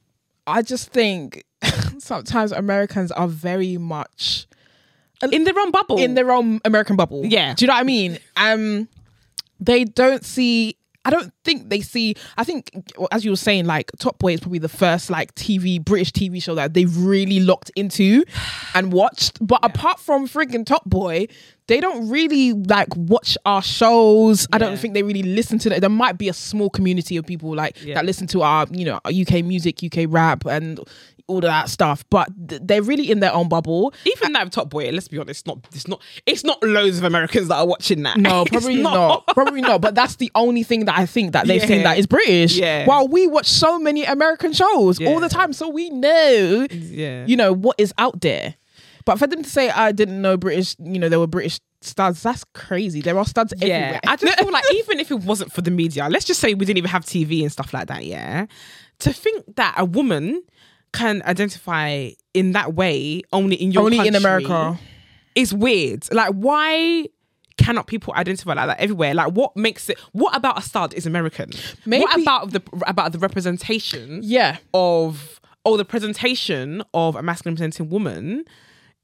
I just think sometimes Americans are very much In their own bubble. in their own American bubble. Yeah. Do you know what I mean? Um, they don't see. I don't think they see. I think, as you were saying, like Top Boy is probably the first like TV British TV show that they've really locked into and watched. But apart from freaking Top Boy, they don't really like watch our shows. I don't think they really listen to that. There might be a small community of people like Yeah. that listen to our, you know, UK music, UK rap, and all of that stuff. But th- they're really in their own bubble. Even that Top Boy, let's be honest, it's not it's not it's not loads of Americans that are watching that. No, probably not. Probably not. But that's the only thing that I think that they've seen that is British. Yeah. While we watch so many American shows all the time, so we know, Yeah. you know, what is out there. But for them to say I didn't know British, you know, there were British studs. That's crazy. There are studs Yeah, everywhere. I just feel like even if it wasn't for the media, let's just say we didn't even have TV and stuff like that. Yeah, to think that a woman can identify in that way only in your Only in America. is weird. Like, why cannot people identify like that everywhere? Like, what makes it? What about a stud is American? Maybe- What about the about the representation? yeah. of or the presentation of a masculine presenting woman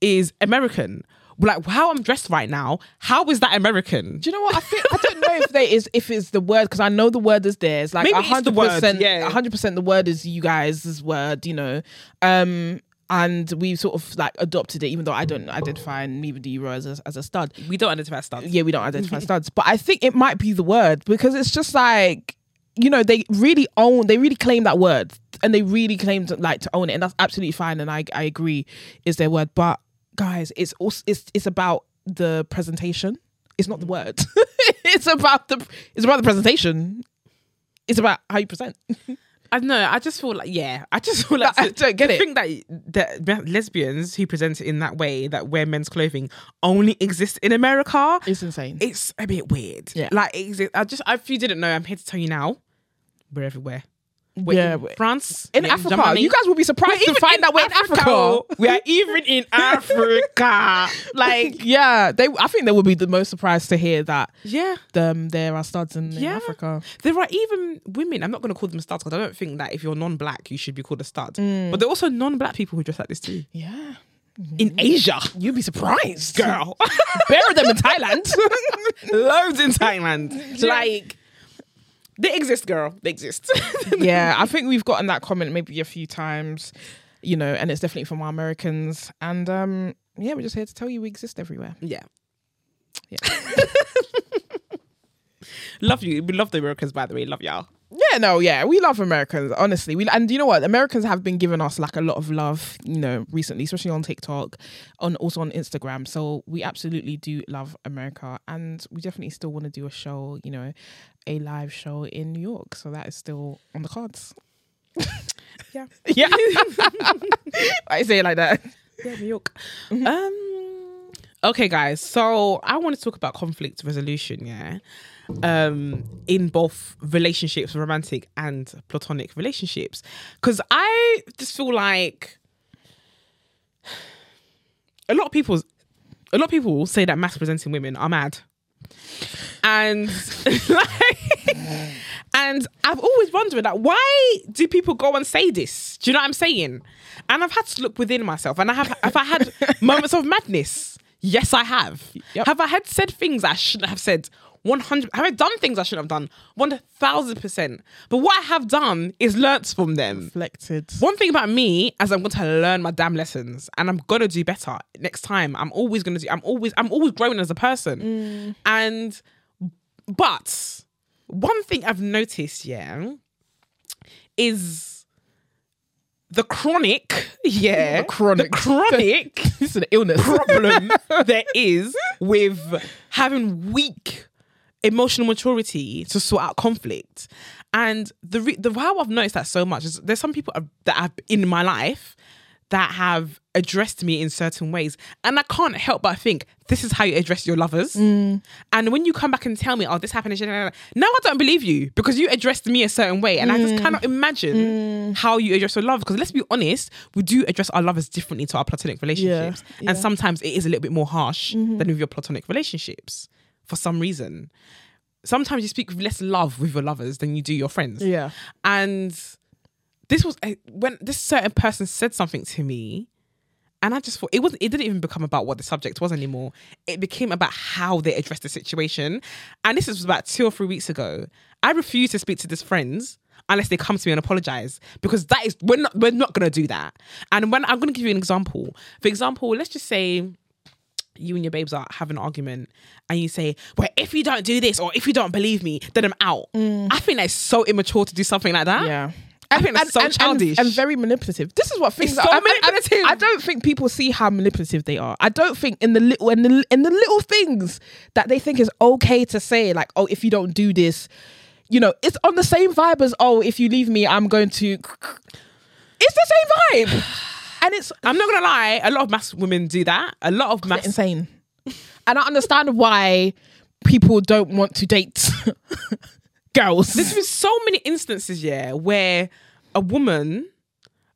is American. Like how I'm dressed right now, how is that American? Do you know what I think? I don't know if they is if it's the word because I know the word is theirs. Like a hundred percent, yeah. hundred percent. The word is you guys' word. You know, um, and we sort of like adopted it, even though I don't identify neither do you as a, as a stud. We don't identify as studs. Yeah, we don't identify studs, but I think it might be the word because it's just like you know they really own, they really claim that word, and they really claim to like to own it, and that's absolutely fine, and I I agree is their word, but guys, it's also it's it's about the presentation. It's not the word. it's about the it's about the presentation. It's about how you present. I know. I just feel like yeah. I just feel like I don't get it. think that that lesbians who present it in that way that wear men's clothing only exist in America. It's insane. It's a bit weird. Yeah. Like it I just if you didn't know, I'm here to tell you now. We're everywhere. We're Yeah, in France, in we're Africa, Germany. you guys will be surprised to even find in that we're in Africa. We are even in Africa. Like yeah, they. I think they would be the most surprised to hear that yeah. um, there are studs in, in Africa. There are even women. I'm not going to call them studs because I don't think that if you're non-black, you should be called a stud. Mm. But there are also non-black people who dress like this too Yeah. in Asia. You'd be surprised. Girl, Bury them in Thailand. loads in Thailand. Like they exist, girl. They exist. yeah, I think we've gotten that comment maybe a few times, you know, and it's definitely from our Americans. And um, yeah, we're just here to tell you we exist everywhere. yeah. Yeah. love you. We love the Americans, by the way. Love y'all. Yeah, no, yeah, we love Americans, honestly. We and you know what, Americans have been giving us like a lot of love, you know, recently, especially on TikTok, on also on Instagram. So we absolutely do love America, and we definitely still want to do a show, you know, a live show in New York. So that is still on the cards. Yeah. Yeah, I say it like that. Yeah, New York. Um. Okay, guys. So I want to talk about conflict resolution. Yeah. Um, in both relationships, romantic and platonic relationships, because I just feel like a lot of people, a lot of people say that masc presenting women are mad, and like, and I've always wondered like why do people go and say this? Do you know what I'm saying? And I've had to look within myself, and I have have I had moments of madness? Yes, I have. Yep. Have I had said things I shouldn't have said? 100 have I done things I shouldn't have done? 1000%. But what I have done is learnt from them. Reflected. One thing about me as I'm going to learn my damn lessons and I'm going to do better next time. I'm always going to do I'm always I'm always growing as a person. Mm. And but one thing I've noticed, yeah, is the chronic, yeah, The chronic. the chronic This is an illness. problem there is with having weak emotional maturity to sort out conflict. And the re- the how I've noticed that so much is there's some people that I've in my life that have addressed me in certain ways. And I can't help but think this is how you address your lovers. Mm. And when you come back and tell me, oh, this happened, now I don't believe you because you addressed me a certain way. And I Mm. just cannot imagine how you address your love. Because let's be honest, we do address our lovers differently to our platonic relationships. Yeah, Mm-hmm. And sometimes it is a little bit more harsh than with your platonic relationships for some reason. Sometimes you speak with less love with your lovers than you do your friends Yeah. and this was a- when this certain person said something to me and i just thought it was it didn't even become about what the subject was anymore it became about how they addressed the situation and this was about two or three weeks ago i refuse to speak to this friends unless they come to me and apologize because that is we're not we're not going to do that and when i'm going to give you an example for example let's just say you and your babes are having an argument and you say, Well, if you don't do this or if you don't believe me, then I'm out. I think that's so immature to do something like that. Mm. Yeah. I think that's so childish. and, very manipulative. This is what things It's are. so I- I- I, don't think people see how manipulative they are. I don't think in the little in the in the little things that they think is okay to say, like, oh, if you don't do this, you know, it's on the same vibe as oh, if you leave me, I'm going to. It's the same vibe, and it's I'm not gonna lie, a lot of masc women do that. A lot of masc insane. And I understand why people don't want to date girls. there's been so many instances, yeah, where a woman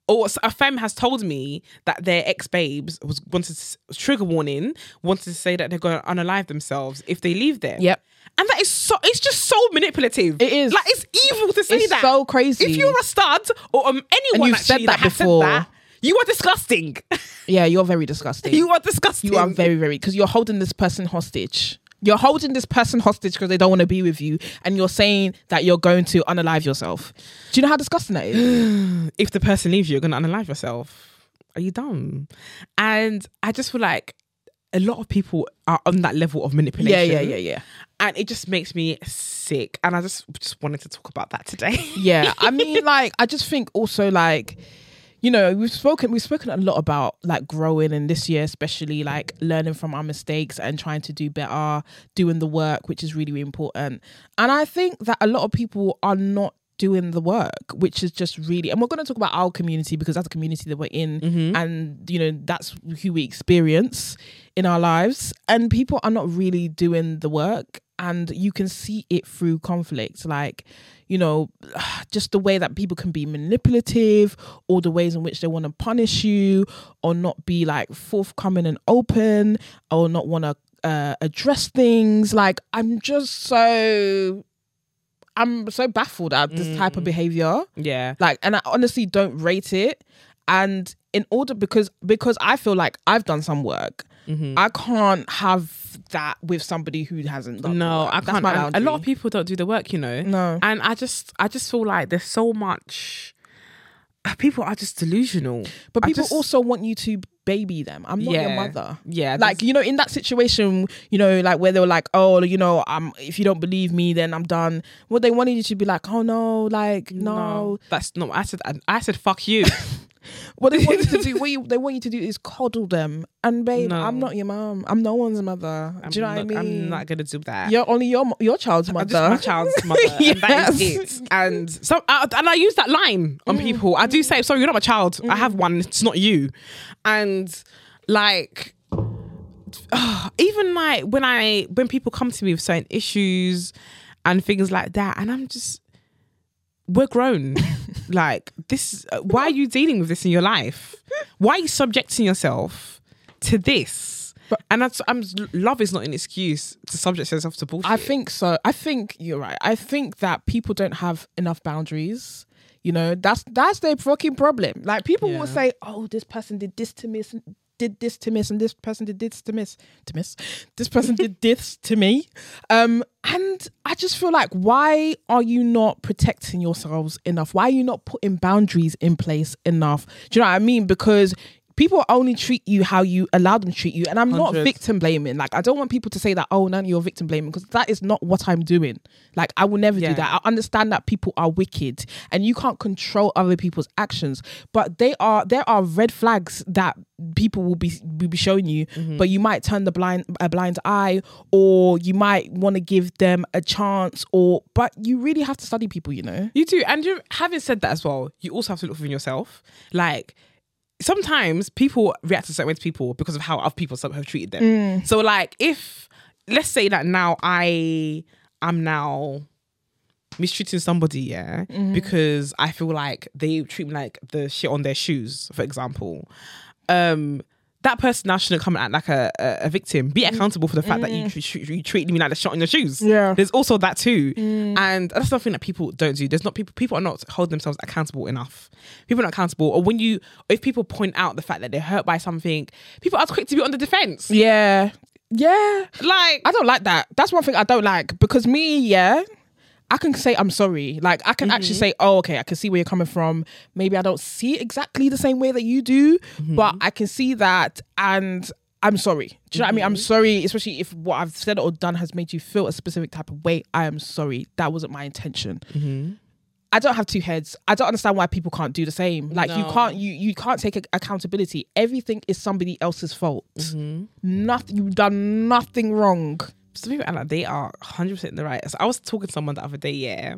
or a femme has told me that their ex babes was wanted to, trigger warning, wanted to say that they're going to unalive themselves if they leave them. Yep. And that is so, it's just so manipulative. It is. Like, it's evil to say It's that. so crazy. If you're a stud or um, anyone you've said actually that has before. that, you are disgusting. yeah, you're very disgusting. you are disgusting. You are very, very because you're holding this person hostage. You're holding this person hostage because they don't want to be with you, and you're saying that you're going to unalive yourself. Do you know how disgusting that is? if the person leaves you, you're gonna unalive yourself. Are you dumb? And I just feel like a lot of people are on that level of manipulation. yeah, yeah, yeah, yeah. And it just makes me sick. And I just just wanted to talk about that today. Yeah, I mean, like, I just think also like, you know, we've spoken we've spoken a lot about like growing, and this year especially like learning from our mistakes and trying to do better, doing the work, which is really, really important. And I think that a lot of people are not doing the work which is just really and we're going to talk about our community because that's a community that we're in. Mm-hmm. And you know that's who we experience in our lives. And people are not really doing the work and you can see it through conflict like you know just the way that people can be manipulative or the ways in which they want to punish you or not be like forthcoming and open or not want to uh, address things. Like i'm just so i'm so baffled at this type of behavior. Yeah. like and i honestly don't rate it. And in order because because i feel like i've done some work Mm-hmm. i can't have that with somebody who hasn't done No, work. I can't. and a lot of people don't do the work, you know. No. And I just, I just feel like there's so much. People are just delusional. but I people just- also want you to baby them i'm not your mother Yeah, like you know in that situation you know like where they were like oh you know um if you don't believe me then i'm done well they wanted you to be like oh no like no, that's not. I said. I, I said, fuck you. what they want you to do what you, they want you to do is coddle them and babe No. i'm not your mom i'm no one's mother do you know I'm what i mean I'm not gonna do that. you're only your your child's I'm mother just my child's mother, and that is Yes. it. And so, uh, and I use that line on people. I do say, "Sorry, you're not my child. I have one. It's not you." And like, even like when I when people come to me with certain issues and things like that, and I'm just, we're grown. like this, why are you dealing with this in your life? Why are you subjecting yourself to this? and that's I'm love is not an excuse to subject yourself to bullshit. I think so. I think you're right. I think that people don't have enough boundaries. You know, that's that's their fucking problem. Like people Yeah. will say, "Oh, this person did this to me, did this to me, and this person did this to miss to miss. This person did this to me." Um, and I just feel like, why are you not protecting yourselves enough? Why are you not putting boundaries in place enough? Do you know what I mean? Because people only treat you how you allow them to treat you. And I'm not victim blaming. Like I don't want people to say that, oh, Nani, you're victim blaming, because that is not what I'm doing. Like I will never Yeah. do that. I understand that people are wicked and you can't control other people's actions. But they are there are red flags that people will be will be showing you, Mm-hmm. but you might turn the blind a blind eye or you might want to give them a chance or but you really have to study people, you know? You do, and you having said that as well, you also have to look within yourself. Like sometimes people react a certain way to people because of how other people some- have treated them. So like if let's say that now I am now mistreating somebody, yeah, because I feel like they treat me like the shit on their shoes, for example. Um that person now shouldn't come and act like a, a, a victim. Be accountable for the fact that you, mm. tr- tr- you treated me like a shot in your shoes. Yeah. There's also that too. Mm. And that's something that people don't do. There's not people people are not holding themselves accountable enough. People are not accountable. Or when you if people point out the fact that they're hurt by something, people are quick to be on the defense. Yeah. Yeah. Like I don't like that. That's one thing I don't like because me, yeah, I can say I'm sorry. Like I can actually mm-hmm. say, oh, okay, I can see where you're coming from. Maybe I don't see it exactly the same way that you do, mm-hmm. but I can see that and I'm sorry. Do you know what I mean? I'm mm-hmm. sorry, especially if what I've said or done has made you feel a specific type of way. I am sorry. That wasn't my intention. I don't have two heads. I don't understand why people can't do the same. Like you can't you you can't take ac- accountability. Everything is somebody else's fault. Nothing you've done nothing wrong. Some people act like they are 100% the right. So I was talking to someone the other day, yeah,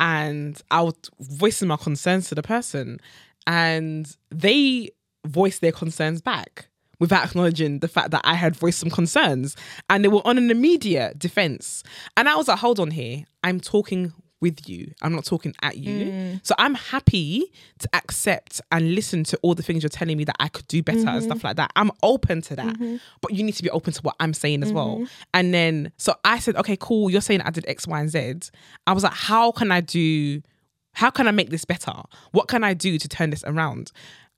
and I was voicing my concerns to the person, and they voiced their concerns back without acknowledging the fact that I had voiced some concerns, and they were on an immediate defense. And I was like, hold on here, I'm talking with you. I'm not talking at you. Mm. So I'm happy to accept and listen to all the things you're telling me that I could do better and mm-hmm. stuff like that. I'm open to that. Mm-hmm. But you need to be open to what I'm saying as well. Mm-hmm. And then so I said, okay, cool, you're saying I did X, Y, and Z. I was like, how can I do how can I make this better? What can I do to turn this around?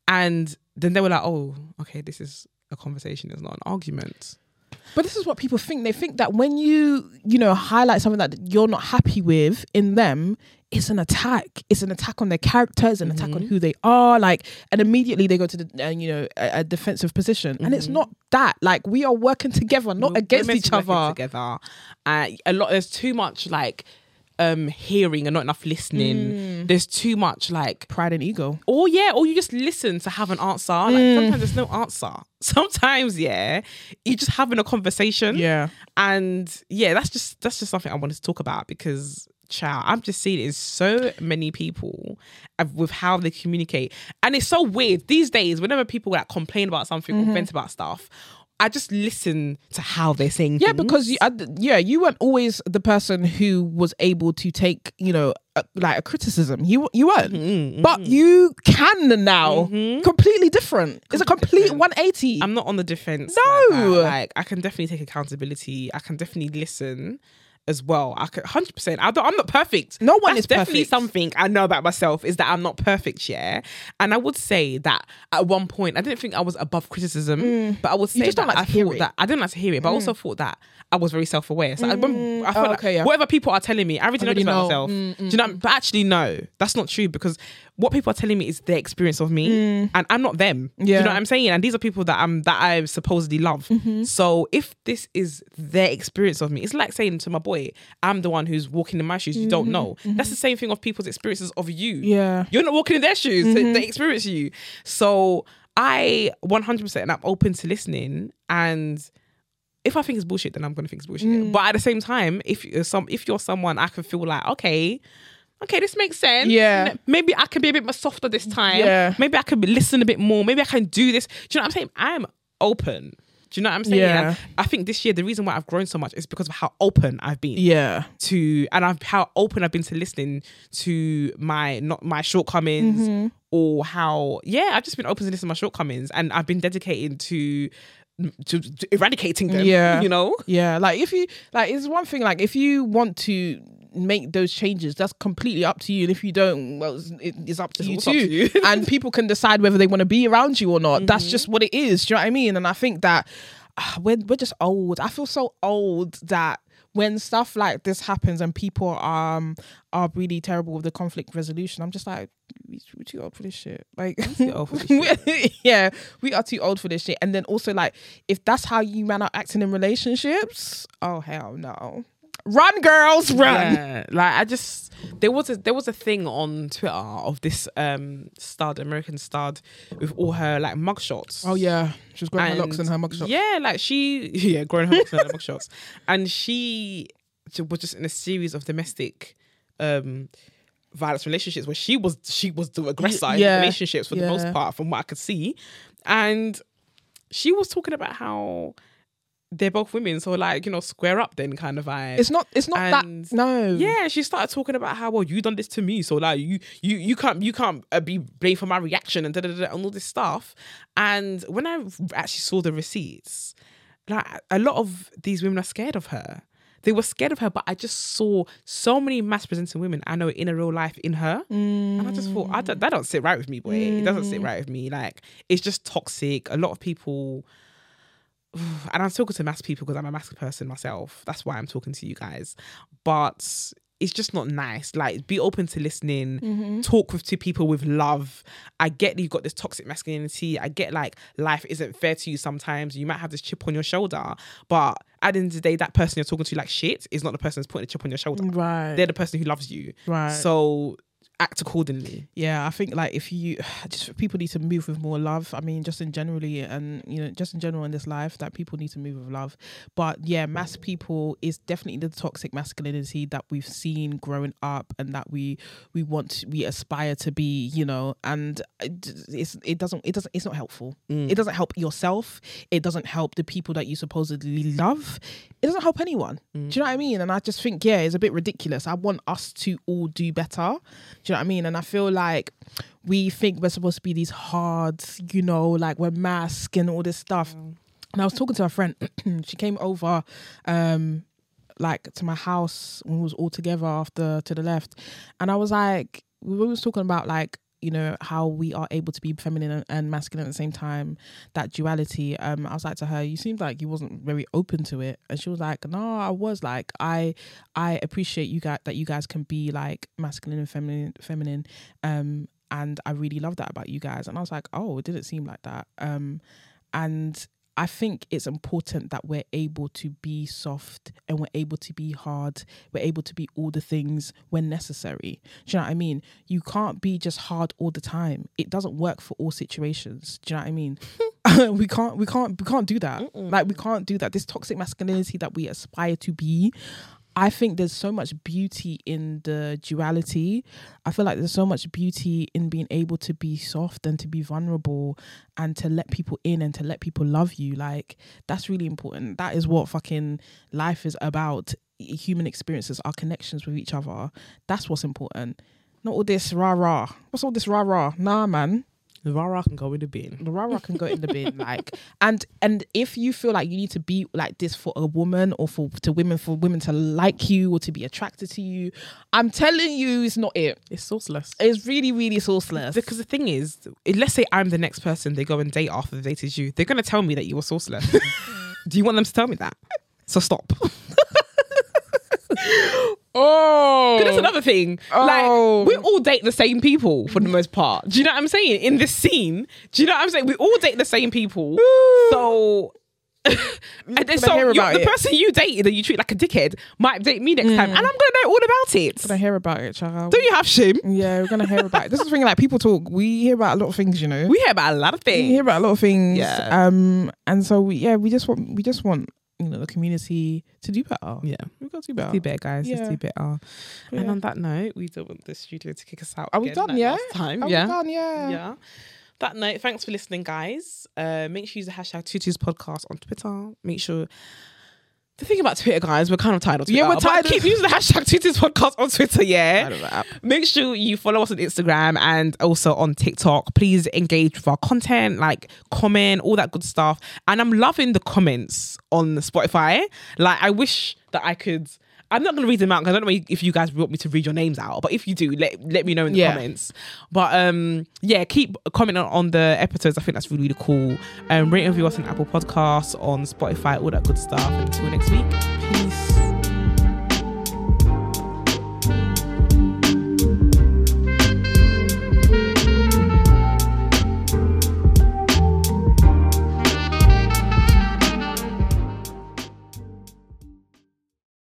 And then they were like, oh, okay, this is a conversation, it's not an argument. But this is what people think. They think that when you, you know, highlight something that you're not happy with in them, it's an attack. It's an attack on their characters, an attack on who they are. Like, and immediately they go to the, uh, you know, a, a defensive position. And it's not that. Like, we are working together, not We're against each to be working other. together. Uh, a lot. There's too much like um hearing and not enough listening. Mm. There's too much like Pride and ego. or yeah, or you just listen to have an answer. Like Mm. sometimes there's no answer. Sometimes yeah, you're just having a conversation. Yeah. and yeah, that's just that's just something I wanted to talk about because child, I'm just seeing it in so many people with how they communicate, and it's so weird these days. Whenever people like complain about something Mm-hmm. or vent about stuff, I just listen to how they're saying. Yeah, things. because you, I, yeah, you weren't always the person who was able to take, you know, a, like a criticism. You you weren't, Mm-hmm, but you can now. Completely different. It's a complete different. 180. I'm not on the defense. No. like. Like, I can definitely take accountability. I can definitely listen as well. I could 100. percent I don't. I'm not perfect. No one That's is definitely perfect. something I know about myself is that I'm not perfect. Yeah, and I would say that at one point I didn't think I was above criticism, but I would say Mm. just that don't like I hear thought it. Mm. that I didn't like to hear it, but I also thought that. I was very self-aware, so I, when, I felt Oh, like okay, yeah. whatever people are telling me, I already know about know. Mm, myself. Do you know? But actually, no, that's not true because what people are telling me is their experience of me, and I'm not them. Do Mm. Yeah. you know what I'm saying? And these are people that I'm that I supposedly love. Mm-hmm. So if this is their experience of me, it's like saying to my boy, "I'm the one who's walking in my shoes." You don't know. That's the same thing of people's experiences of you. Mm-hmm. Yeah. you're not walking in their shoes. They, they experience you. So I 100 percent and I'm open to listening and. If I think it's bullshit, then I'm gonna think it's bullshit. Mm. But at the same time, if you're some, if you're someone, I can feel like, okay, okay, this makes sense. Yeah. Maybe I can be a bit more softer this time. Yeah. Maybe I can listen a bit more. Maybe I can do this. Do you know what I'm saying? I'm open. Do you know what I'm saying? Yeah. And I think this year the reason why I've grown so much is because of how open I've been yeah. to, and I've how open I've been to listening to my not my shortcomings Mm-hmm. or how yeah I've just been open to listening to my shortcomings and I've been dedicated to to, to eradicating them. Yeah. you know. Yeah, like if you like, it's one thing. Like if you want to make those changes, that's completely up to you. And if you don't, well, it's, it's up to It's you too. to you. and people can decide whether they want to be around you or not. That's Mm-hmm. just what it is. Do you know what I mean? And I think that ah, we're we're just old. I feel so old that. When stuff like this happens and people um are really terrible with the conflict resolution, I'm just like, we- we're too old for this shit. Like, for this we- yeah, we are too old for this shit. And then also like, if that's how you man are acting in relationships, oh hell no, run girls, run. Yeah, like I just there was a there was a thing on Twitter of this um stud American stud with all her like mugshots. Oh yeah, she was growing her locks in And her mugshots Yeah, like she yeah growing her locks in her mugshots, and she was just in a series of domestic um violence relationships where she was she was the aggressor in relationships for the most part from what I could see. And she was talking about how they're both women, so like, you know, square up then kind of vibe. It's not. It's not And- that. No. Yeah, she started talking about how well you done this to me, so like you you you can't you can't uh, be blamed for my reaction and da, da, da, and all this stuff. And when I actually saw the receipts, like a lot of these women are scared of her. They were scared of her, but I just saw so many masc presenting women I know in a real life in her, and I just thought I don't, that don't sit right with me, boy. It doesn't sit right with me. Like it's just toxic. A lot of people and I'm talking to masc people because I'm a masc person myself. That's why I'm talking to you guys. But it's just not nice. Like, be open to listening. Mm-hmm. Talk with two people with love. I get that you've got this toxic masculinity. I get like life isn't fair to you sometimes. You might have this chip on your shoulder, but at the end of the day, that person you're talking to like shit is not the person that's putting a chip on your shoulder. Right. They're the person who loves you. Right. So act accordingly. Yeah, I think like if you just people need to move with more love. I mean, just in generally and you know, just in general in this life, that people need to move with love. But yeah, masc people is definitely the toxic masculinity that we've seen growing up and that we we want we aspire to be. You know, and it- it's it doesn't it doesn't it's not helpful. Mm. It doesn't help yourself. It doesn't help the people that you supposedly love. It doesn't help anyone. Mm. Do you know what I mean? And I just think yeah, it's a bit ridiculous. I want us to all do better. Do you know what I mean? And I feel like we think we're supposed to be these hard, you know, like we're masc and all this stuff. And I was talking to a friend. she came over, um, like to my house when we was all together after to the left, and I was like, we was talking about like you know how we are able to be feminine and, masculine at the same time that duality um i was like to her you seemed like you wasn't very open to it. And she was like no i was like i i appreciate you guys that you guys can be like masculine and feminine feminine um and i really love that about you guys. And i was like oh it didn't seem like that. Um and I think it's important that we're able to be soft and we're able to be hard. We're able to be all the things when necessary. Do you know what I mean? You can't be just hard all the time. It doesn't work for all situations. Do you know what I mean? we can't we can't we can't do that. Like we can't do that. This toxic masculinity that we aspire to be. I think there's so much beauty in the duality. I feel like there's so much beauty in being able to be soft and to be vulnerable and to let people in and to let people love you. Like that's really important. That is what fucking life is about. Human experiences, our connections with each other. That's what's important. Not all this rah rah. What's all this rah rah? Nah, man Rara can go in the bin. the rah rah can go in the bin like and and if you feel like you need to be like this for a woman or for to women for women to like you or to be attracted to you i'm telling you it's not it It's sauceless. it's really really sourceless Because the thing is, let's say I'm the next person they go and date after they dated you, they're gonna tell me that you were sauceless. Do you want them to tell me that? So stop. oh That's another thing. Oh. Like we all date the same people for the most part. Do you know what I'm saying? In this scene, do you know what I'm saying? We all date the same people. so. and then, so the it. person you dated that you treat like a dickhead might date me next time, and I'm gonna know all about it. I'm gonna hear about it child. Do you have shame? yeah we're gonna hear about it this is the thing like people talk we hear about a lot of things you know We hear about a lot of things. we hear about a lot of things Yeah. um and so we, yeah we just want we just want you know the community to do better Yeah. we've got to do better do better, guys. Let's do better. And on that note, we don't want the studio to kick us out. Are we done, yeah? Last time, Are we yeah. done? yeah Yeah. That note, thanks for listening, guys. Uh, make sure you use the hashtag Two Two's Podcast on Twitter. Make sure. The thing about Twitter, guys, we're kind of tired of Twitter. Yeah, we're tired of- Keep using the hashtag Two Two's Podcast on Twitter, yeah. Tired of that. Make sure you follow us on Instagram and also on TikTok. Please engage with our content, like comment, all that good stuff. And I'm loving the comments on Spotify. Like, I wish that I could. I'm not going to read them out because I don't know if you guys want me to read your names out. But if you do, let let me know in the Yeah. comments. But um, yeah, keep commenting on the episodes. I think that's really, really cool. Um, rate and review us on Apple Podcasts, on Spotify, all that good stuff. Until next week.